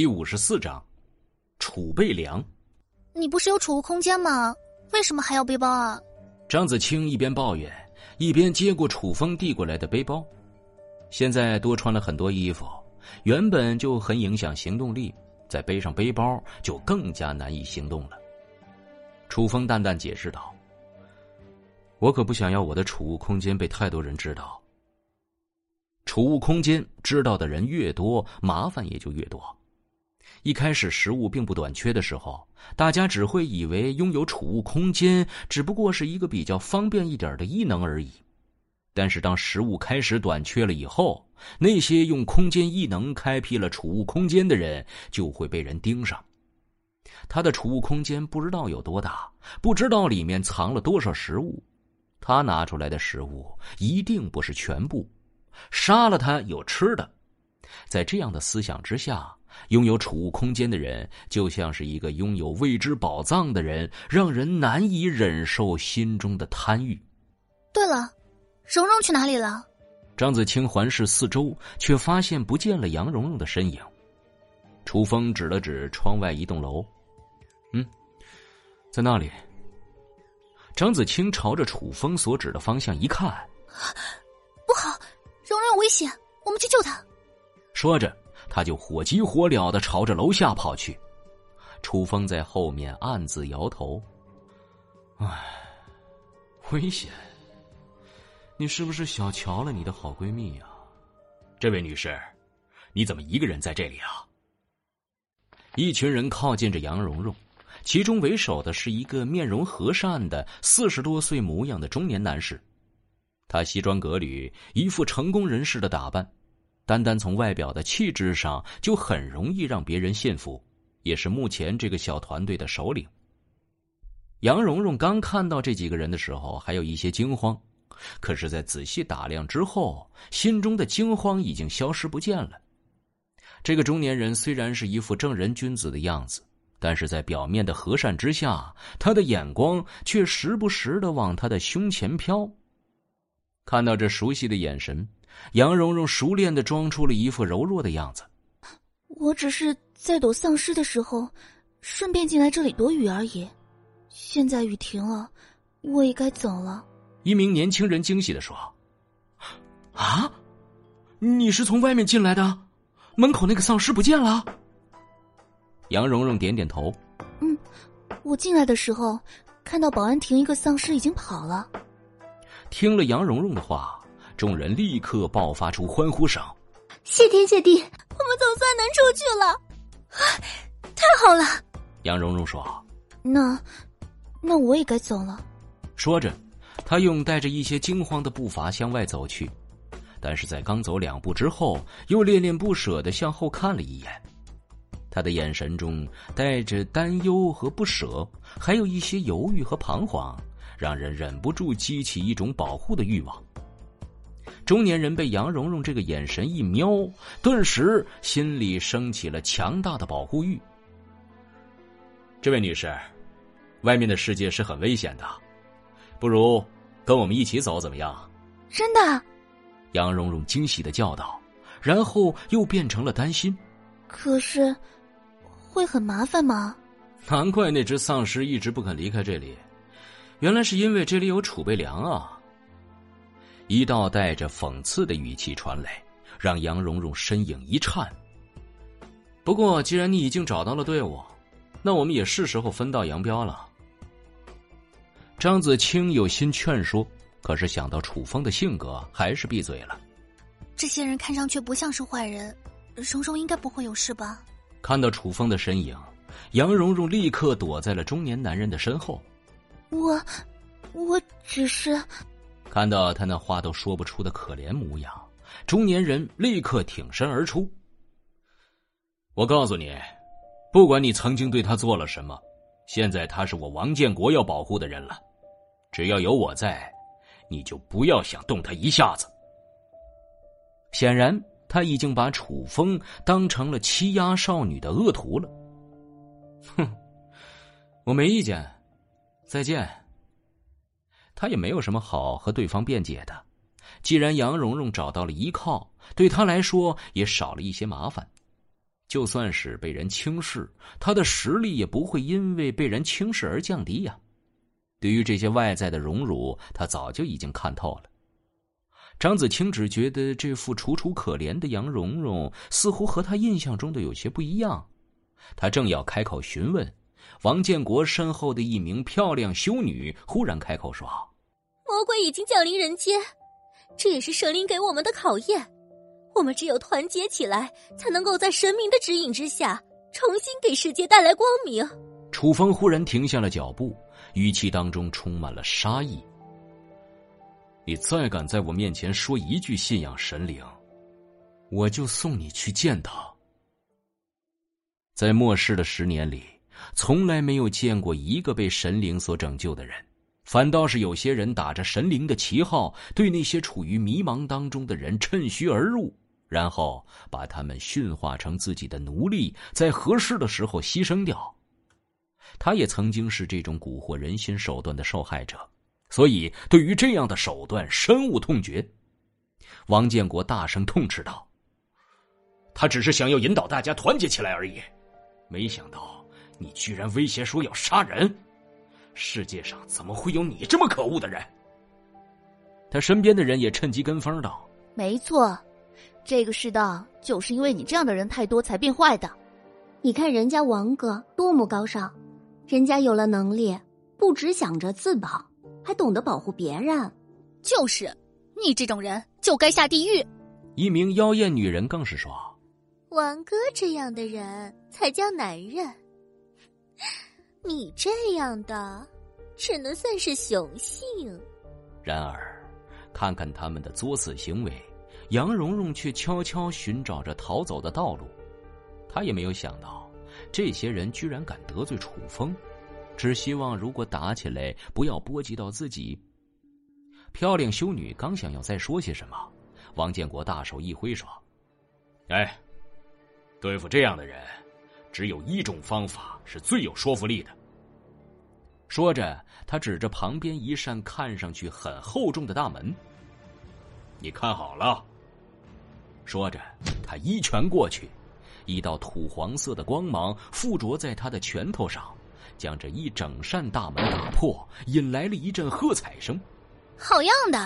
第五十四章，储备粮。你不是有储物空间吗？为什么还要背包啊？张子清一边抱怨，一边接过楚风递过来的背包。现在多穿了很多衣服，原本就很影响行动力，再背上背包就更加难以行动了。楚风淡淡解释道：“我可不想要我的储物空间被太多人知道。储物空间知道的人越多，麻烦也就越多。一开始食物并不短缺的时候，大家只会以为拥有储物空间只不过是一个比较方便一点的异能而已。”但是，当食物开始短缺了以后，那些用空间异能开辟了储物空间的人就会被人盯上。他的储物空间不知道有多大，不知道里面藏了多少食物，他拿出来的食物一定不是全部。杀了他有吃的。在这样的思想之下，拥有储物空间的人就像是一个拥有未知宝藏的人，让人难以忍受心中的贪欲。对了。蓉蓉去哪里了？张子清环视四周，却发现不见了杨蓉蓉的身影。楚风指了指窗外一栋楼，嗯，在那里。张子清朝着楚风所指的方向一看，不好，蓉蓉有危险，我们去救她。说着，他就火急火燎的朝着楼下跑去。楚风在后面暗自摇头，唉，危险。你是不是小瞧了你的好闺蜜呀？这位女士，你怎么一个人在这里啊？一群人靠近着杨蓉蓉，其中为首的是一个面容和善的四十多岁模样的中年男士。他西装革履，一副成功人士的打扮，单单从外表的气质上就很容易让别人信服，也是目前这个小团队的首领。杨蓉蓉刚看到这几个人的时候，还有一些惊慌。可是，在仔细打量之后，心中的惊慌已经消失不见了。这个中年人虽然是一副正人君子的样子，但是在表面的和善之下，他的眼光却时不时的往他的胸前飘。看到这熟悉的眼神，杨蓉蓉熟练的装出了一副柔弱的样子。我只是在躲丧尸的时候，顺便进来这里躲雨而已。现在雨停了，我也该走了。一名年轻人惊喜的说：“啊，你是从外面进来的？门口那个丧尸不见了？”杨蓉蓉点点头：“嗯，我进来的时候看到保安亭一个丧尸已经跑了。”听了杨蓉蓉的话，众人立刻爆发出欢呼声：“谢天谢地，我们总算能出去了！啊，太好了！”杨蓉蓉说：“那，那我也该走了。”说着。他用带着一些惊慌的步伐向外走去，但是在刚走两步之后，又恋恋不舍的向后看了一眼。他的眼神中带着担忧和不舍，还有一些犹豫和彷徨，让人忍不住激起一种保护的欲望。中年人被杨蓉蓉这个眼神一瞄，顿时心里升起了强大的保护欲。这位女士，外面的世界是很危险的。不如跟我们一起走怎么样？真的？杨蓉蓉惊喜的叫道，然后又变成了担心。可是，会很麻烦吗？难怪那只丧尸一直不肯离开这里，原来是因为这里有储备粮啊！一道带着讽刺的语气传来，让杨蓉蓉身影一颤。不过，既然你已经找到了队伍，那我们也是时候分道扬镳了。张子清有心劝说，可是想到楚风的性格，还是闭嘴了。这些人看上去不像是坏人，蓉蓉应该不会有事吧？看到楚风的身影，杨蓉蓉立刻躲在了中年男人的身后。我，我只是……看到他那话都说不出的可怜模样，中年人立刻挺身而出。我告诉你，不管你曾经对他做了什么，现在他是我王建国要保护的人了。只要有我在，你就不要想动他一下子。显然，他已经把楚风当成了欺压少女的恶徒了。哼，我没意见，再见。他也没有什么好和对方辩解的。既然杨蓉蓉找到了依靠，对他来说也少了一些麻烦。就算是被人轻视，他的实力也不会因为被人轻视而降低呀。对于这些外在的荣辱，他早就已经看透了。张子清只觉得这副楚楚可怜的杨蓉蓉似乎和他印象中的有些不一样。他正要开口询问，王建国身后的一名漂亮修女忽然开口说：“魔鬼已经降临人间，这也是神灵给我们的考验。我们只有团结起来，才能够在神明的指引之下，重新给世界带来光明。”楚风忽然停下了脚步，语气当中充满了杀意。你再敢在我面前说一句信仰神灵，我就送你去见他。在末世的十年里，从来没有见过一个被神灵所拯救的人，反倒是有些人打着神灵的旗号，对那些处于迷茫当中的人趁虚而入，然后把他们驯化成自己的奴隶，在合适的时候牺牲掉。他也曾经是这种蛊惑人心手段的受害者。所以，对于这样的手段深恶痛绝。王建国大声痛斥道：“他只是想要引导大家团结起来而已，没想到你居然威胁说要杀人！世界上怎么会有你这么可恶的人？”他身边的人也趁机跟风道：“没错，这个世道就是因为你这样的人太多才变坏的。你看人家王哥多么高尚，人家有了能力，不只想着自保。”还懂得保护别人，就是你这种人就该下地狱。一名妖艳女人更是说：“王哥这样的人才叫男人，你这样的只能算是雄性。”然而，看看他们的作死行为，杨蓉蓉却悄悄寻找着逃走的道路。她也没有想到，这些人居然敢得罪楚风。只希望如果打起来，不要波及到自己。漂亮修女刚想要再说些什么，王建国大手一挥说：“哎，对付这样的人，只有一种方法是最有说服力的。”说着，他指着旁边一扇看上去很厚重的大门：“你看好了。”说着，他一拳过去，一道土黄色的光芒附着在他的拳头上。将这一整扇大门打破，引来了一阵喝彩声。好样的，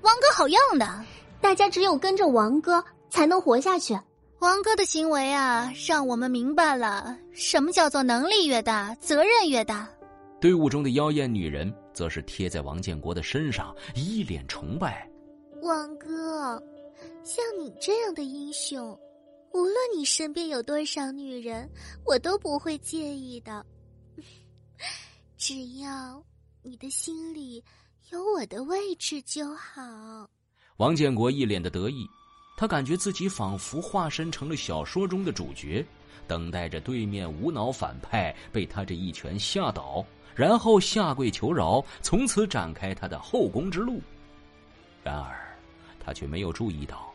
王哥！好样的！大家只有跟着王哥才能活下去。王哥的行为啊，让我们明白了什么叫做能力越大，责任越大。队伍中的妖艳女人则是贴在王建国的身上，一脸崇拜。王哥，像你这样的英雄，无论你身边有多少女人，我都不会介意的。只要你的心里有我的位置就好。王建国一脸的得意，他感觉自己仿佛化身成了小说中的主角，等待着对面无脑反派被他这一拳吓倒，然后下跪求饶，从此展开他的后宫之路。然而，他却没有注意到，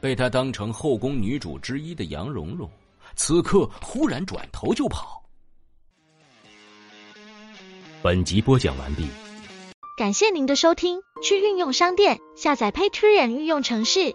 被他当成后宫女主之一的杨蓉蓉，此刻忽然转头就跑。本集播讲完毕，感谢您的收听。去运用商店下载 Patreon 运用程式，